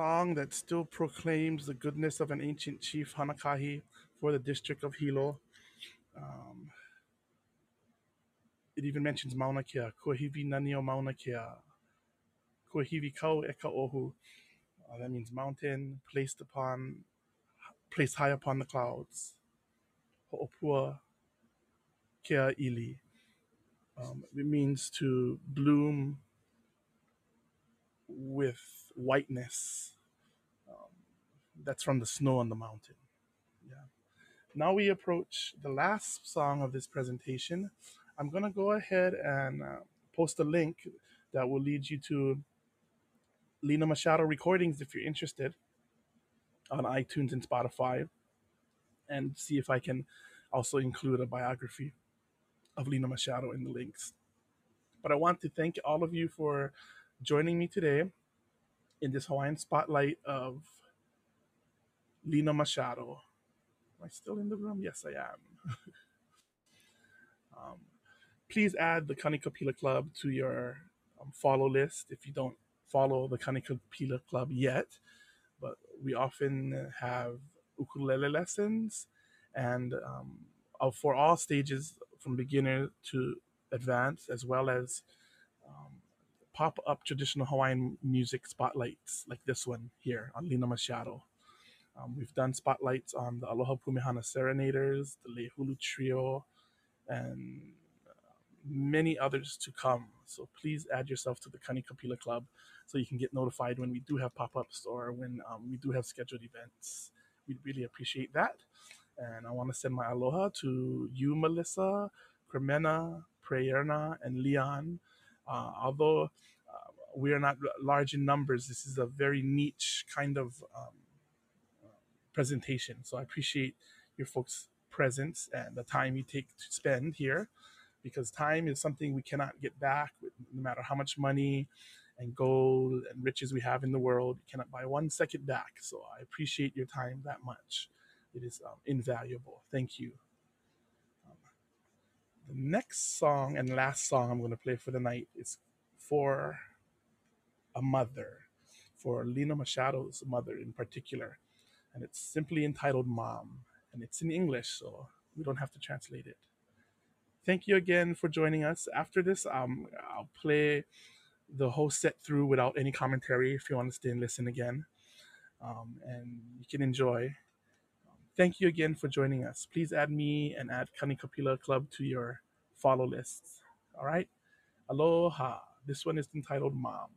song that still proclaims the goodness of an ancient chief Hanakahi for the district of Hilo. Um, it even mentions Mauna Kea, Kua hivi nani o Mauna Kea, Kua hivi kau e ka ohu. Uh, that means mountain placed upon, placed high upon the clouds. Ho'opua Kea ili. Um, it means to bloom with whiteness. Um, that's from the snow on the mountain. Yeah. Now we approach the last song of this presentation. I'm going to go ahead and uh, post a link that will lead you to Lena Machado recordings if you're interested on iTunes and Spotify, and see if I can also include a biography of Lena Machado in the links. But I want to thank all of you for joining me today in this Hawaiian spotlight of Lena Machado. Am I still in the room? Yes, I am. um, please add the Kanikapila Club to your um, follow list if you don't follow the Kanikapila Club yet. But we often have ukulele lessons and um, for all stages from beginner to advanced, as well as um, pop up traditional Hawaiian music spotlights like this one here on Lena Machado. Um, we've done spotlights on the Aloha Pumehana Serenaders, the Lehulu Trio, and uh, many others to come. So please add yourself to the Kanikapila Club so you can get notified when we do have pop ups or when um, we do have scheduled events. We'd really appreciate that. And I want to send my aloha to you, Melissa, Cremena, Prayerna, and Leon. Uh, although uh, we are not large in numbers, this is a very niche kind of um, presentation. So I appreciate your folks' presence and the time you take to spend here because time is something we cannot get back no matter how much money and gold and riches we have in the world. You cannot buy one second back. So I appreciate your time that much. It is um, invaluable. Thank you. The next song and last song I'm going to play for the night is for a mother, for Lena Machado's mother in particular. And it's simply entitled Mom. And it's in English, so we don't have to translate it. Thank you again for joining us. After this, um, I'll play the whole set through without any commentary if you want to stay and listen again. Um, and you can enjoy. Thank you again for joining us. Please add me and add Kanikapila Club to your follow lists. All right. Aloha. This one is entitled. Mom,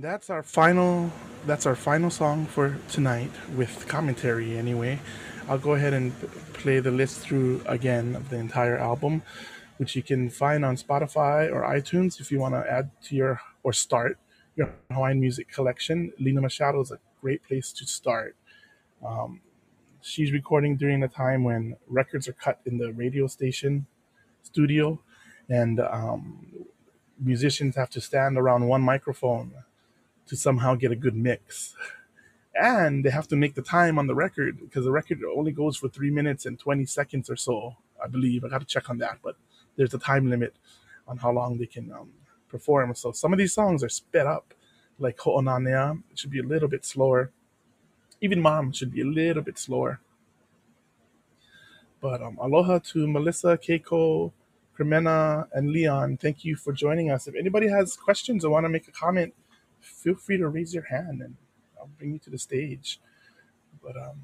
And that's our final that's our final song for tonight with commentary anyway. I'll go ahead and play the list through again of the entire album, which you can find on Spotify or iTunes if you want to add to your or start your Hawaiian music collection. Lena Machado is a great place to start. Um, she's recording during a time when records are cut in the radio station studio, and um, musicians have to stand around one microphone to somehow get a good mix. And they have to make the time on the record because the record only goes for three minutes and 20 seconds or so, I believe. I got to check on that, but there's a time limit on how long they can um, perform. So some of these songs are sped up, like Ho'onanea. It should be a little bit slower. Even Mom should be a little bit slower. But um, aloha to Melissa, Keiko, Cremena, and Leon. Thank you for joining us. If anybody has questions or want to make a comment, feel free to raise your hand and I'll bring you to the stage. But um,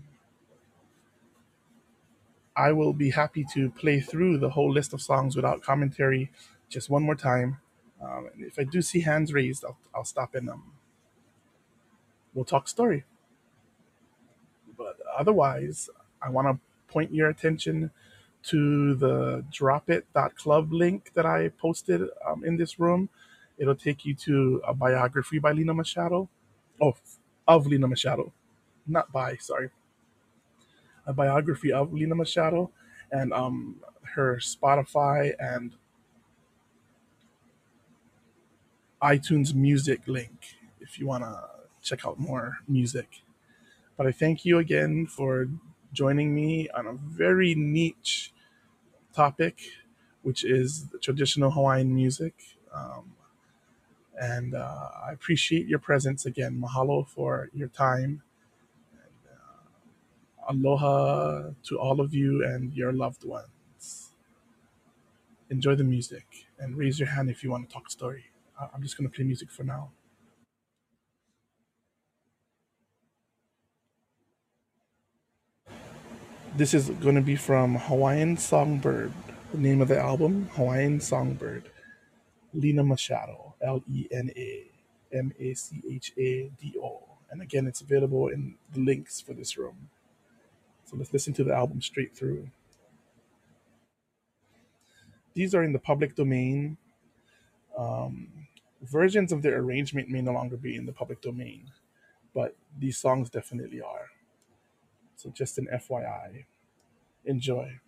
I will be happy to play through the whole list of songs without commentary just one more time. Um, and if I do see hands raised, I'll, I'll stop and um, we'll talk story. But otherwise, I want to point your attention to the dropit.club link that I posted um, in this room. It'll take you to a biography by Lena Machado. Oh, of Lena Machado. Not by, sorry. A biography of Lena Machado and um, her Spotify and iTunes music link if you want to check out more music. But I thank you again for joining me on a very niche topic, which is traditional Hawaiian music. Um, and uh, I appreciate your presence again. Mahalo for your time. Aloha to all of you and your loved ones. Enjoy the music and raise your hand if you want to talk story. I- I'm just going to play music for now. This is going to be from Hawaiian Songbird. The name of the album, Hawaiian Songbird. Lena Machado, L E N A M A C H A D O. And again, it's available in the links for this room. So let's listen to the album straight through. These are in the public domain. Um, versions of their arrangement may no longer be in the public domain, but these songs definitely are. So just an FYI. Enjoy.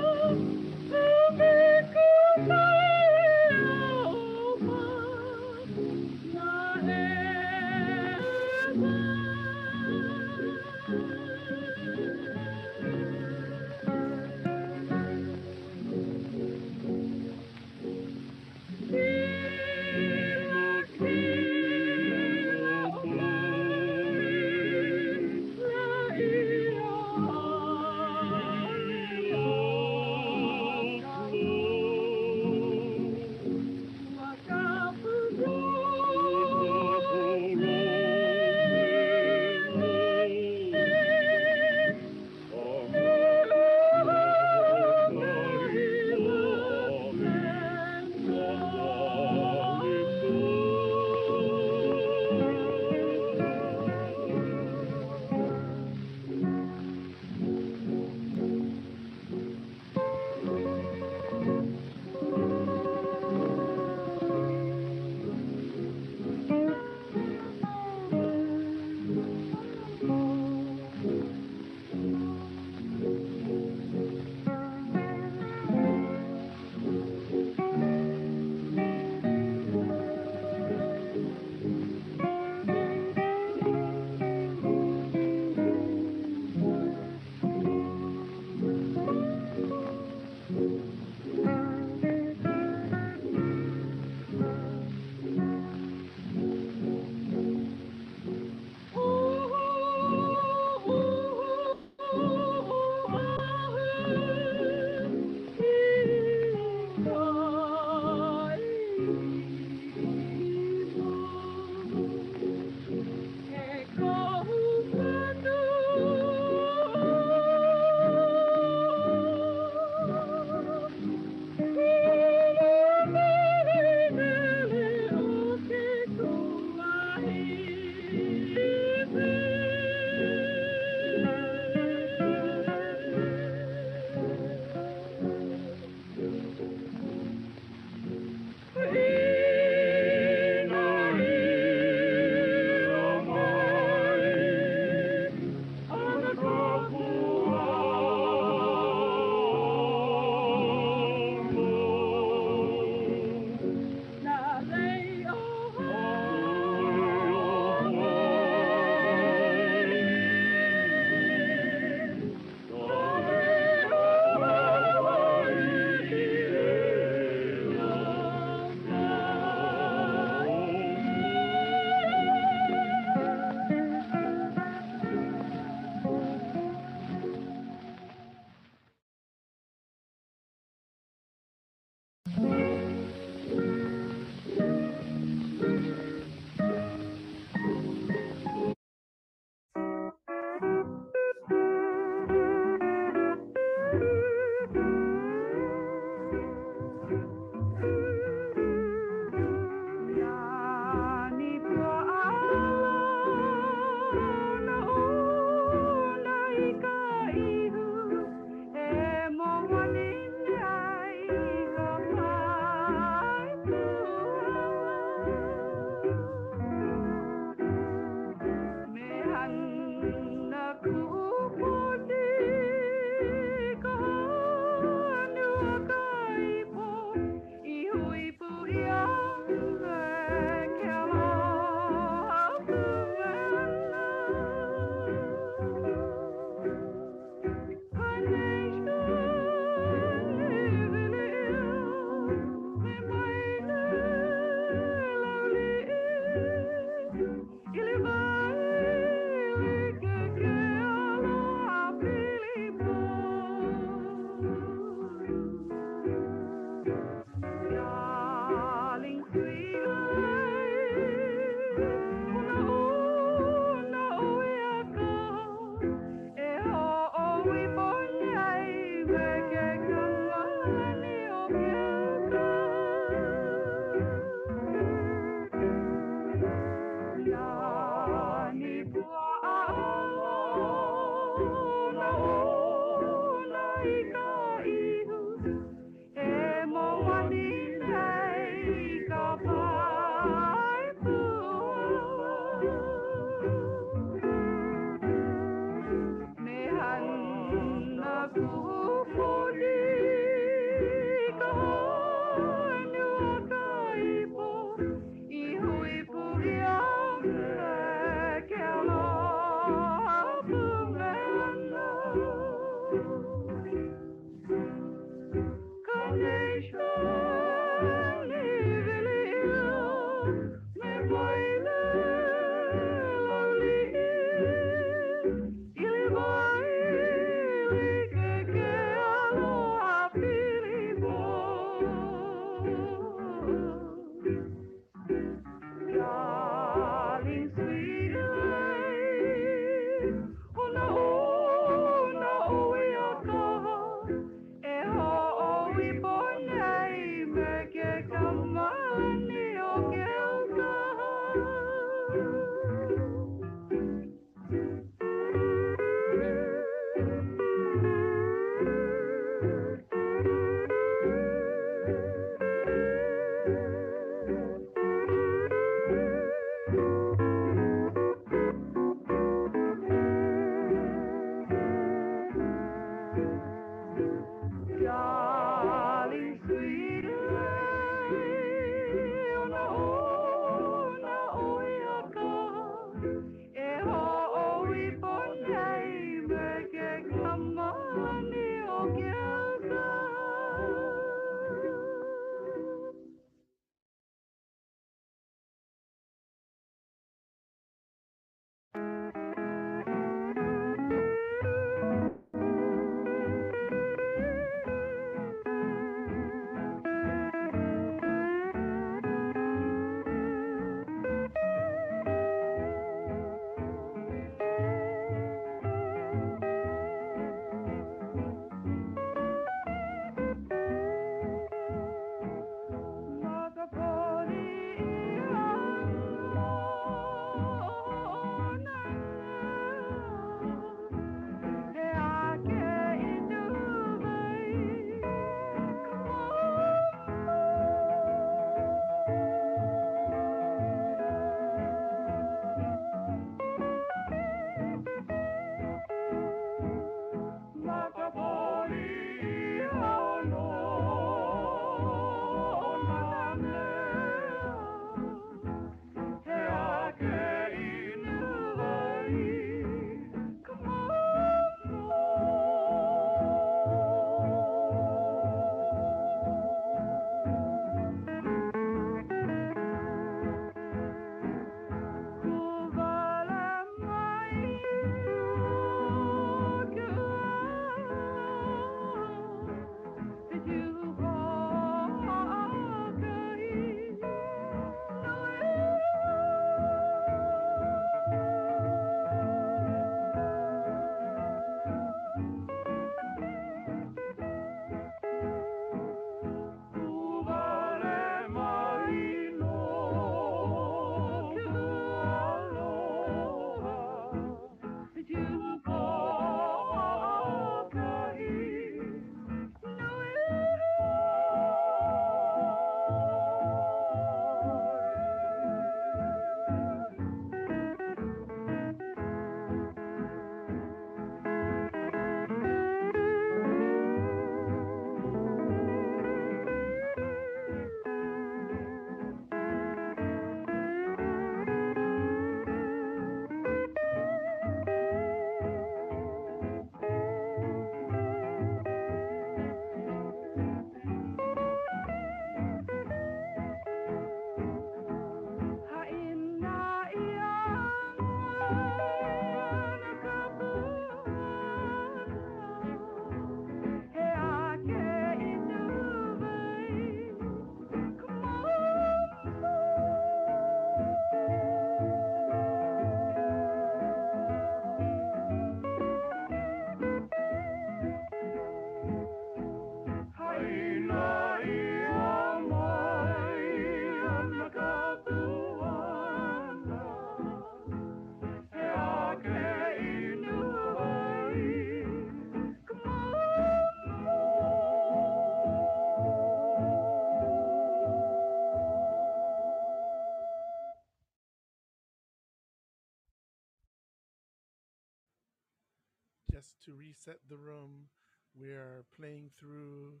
To reset the room, we are playing through,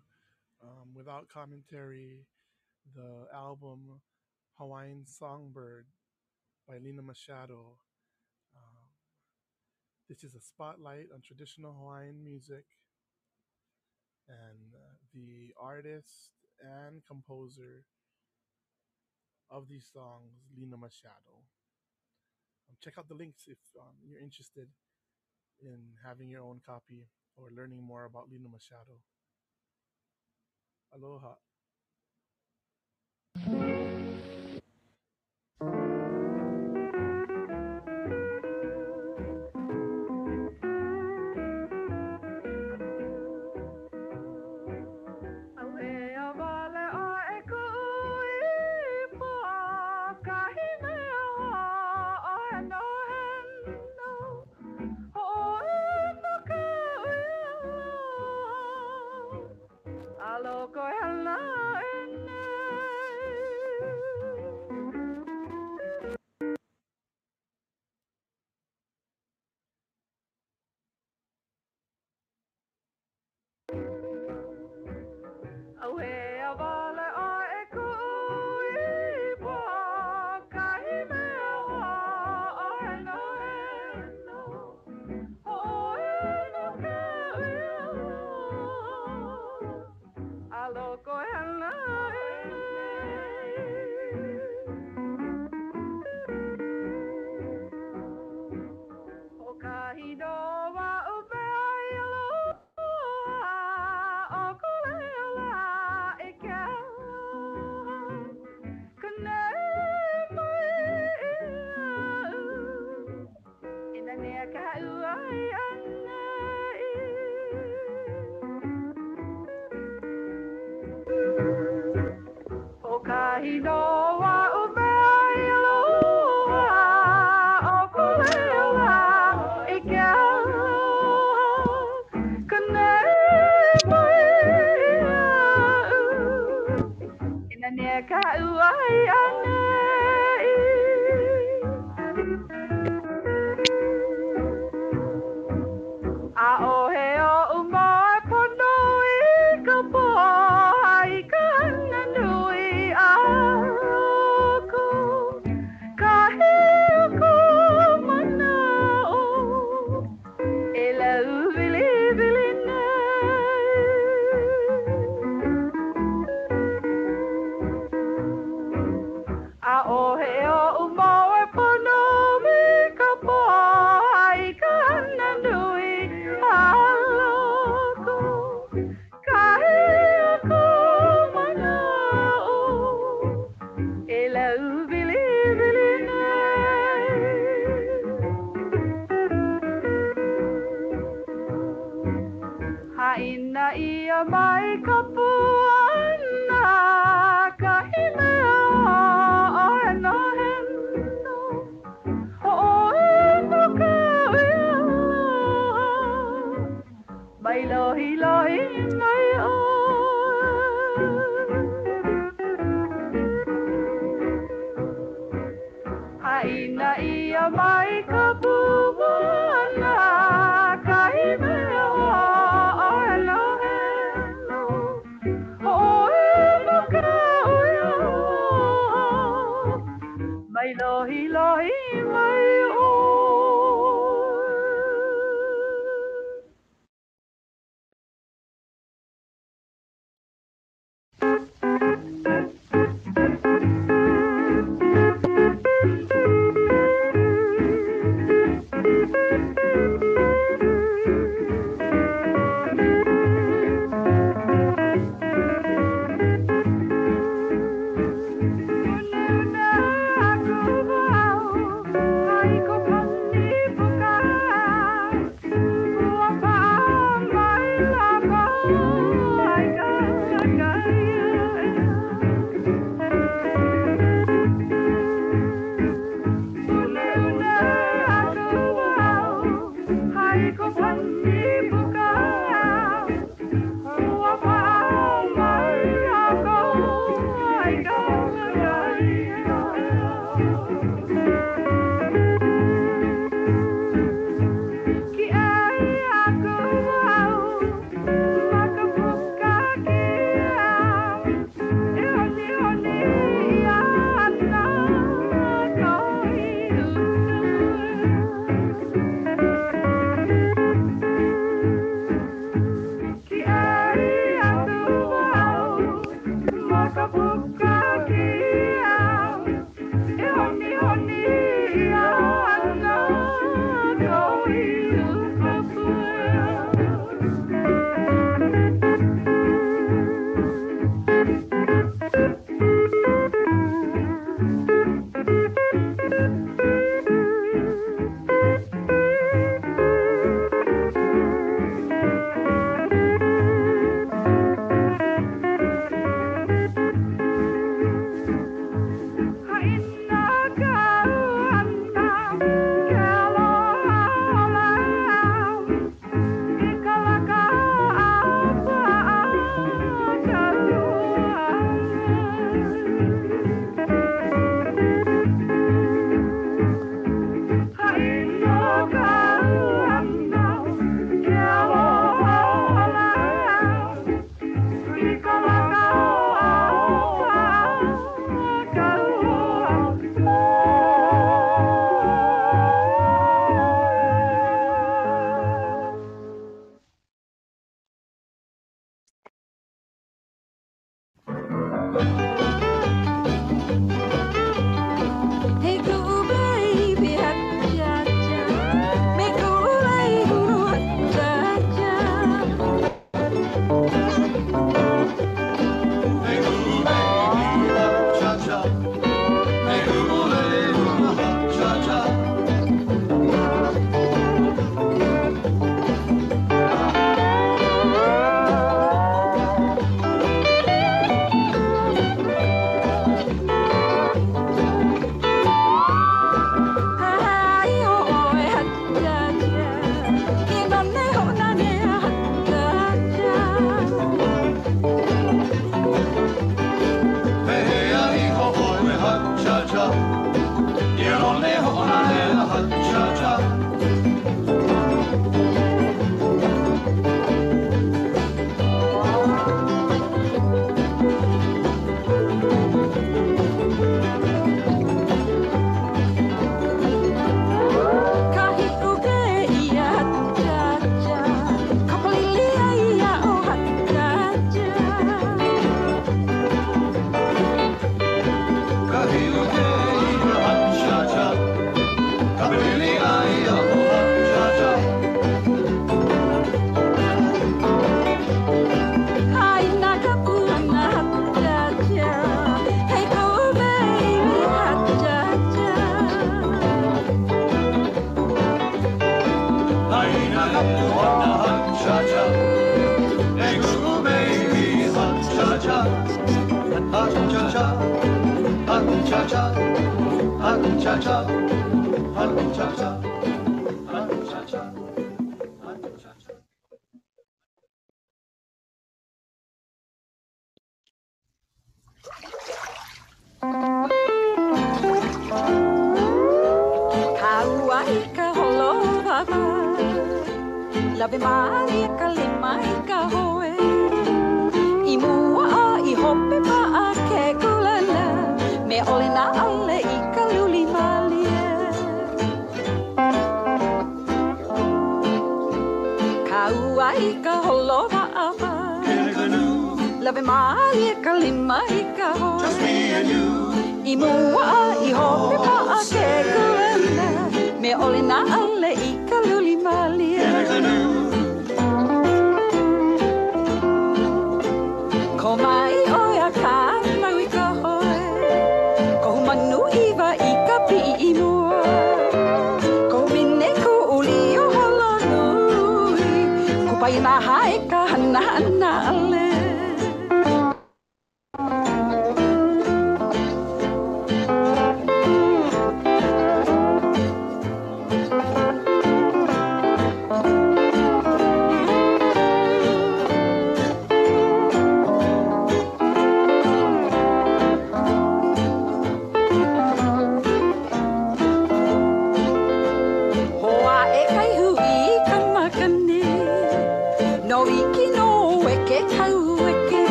um, without commentary, the album Hawaiian Songbird by Lena Machado. Um, this is a spotlight on traditional Hawaiian music, and uh, the artist and composer of these songs, Lena Machado. Um, check out the links if um, you're interested in having your own copy or learning more about Lena Machado. Aloha. Me ole na ale i ka luli malie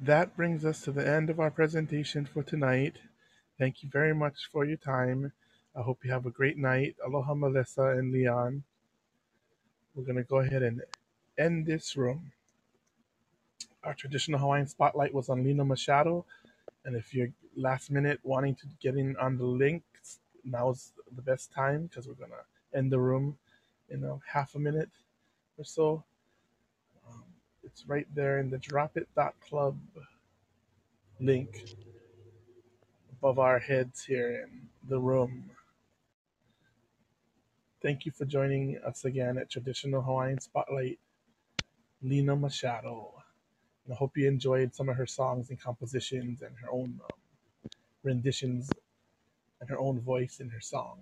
that brings us to the end of our presentation for tonight. Thank you very much for your time. I hope you have a great night. Aloha, Melissa and Leon. We're gonna go ahead and end this room. Our traditional Hawaiian spotlight was on Lena Machado, and if you're last minute wanting to get in on the links, now's the best time because we're gonna end the room in a half a minute or so. It's right there in the dropit.club link above our heads here in the room. Thank you for joining us again at Traditional Hawaiian Spotlight, Lena Machado. And I hope you enjoyed some of her songs and compositions and her own um, renditions and her own voice in her song.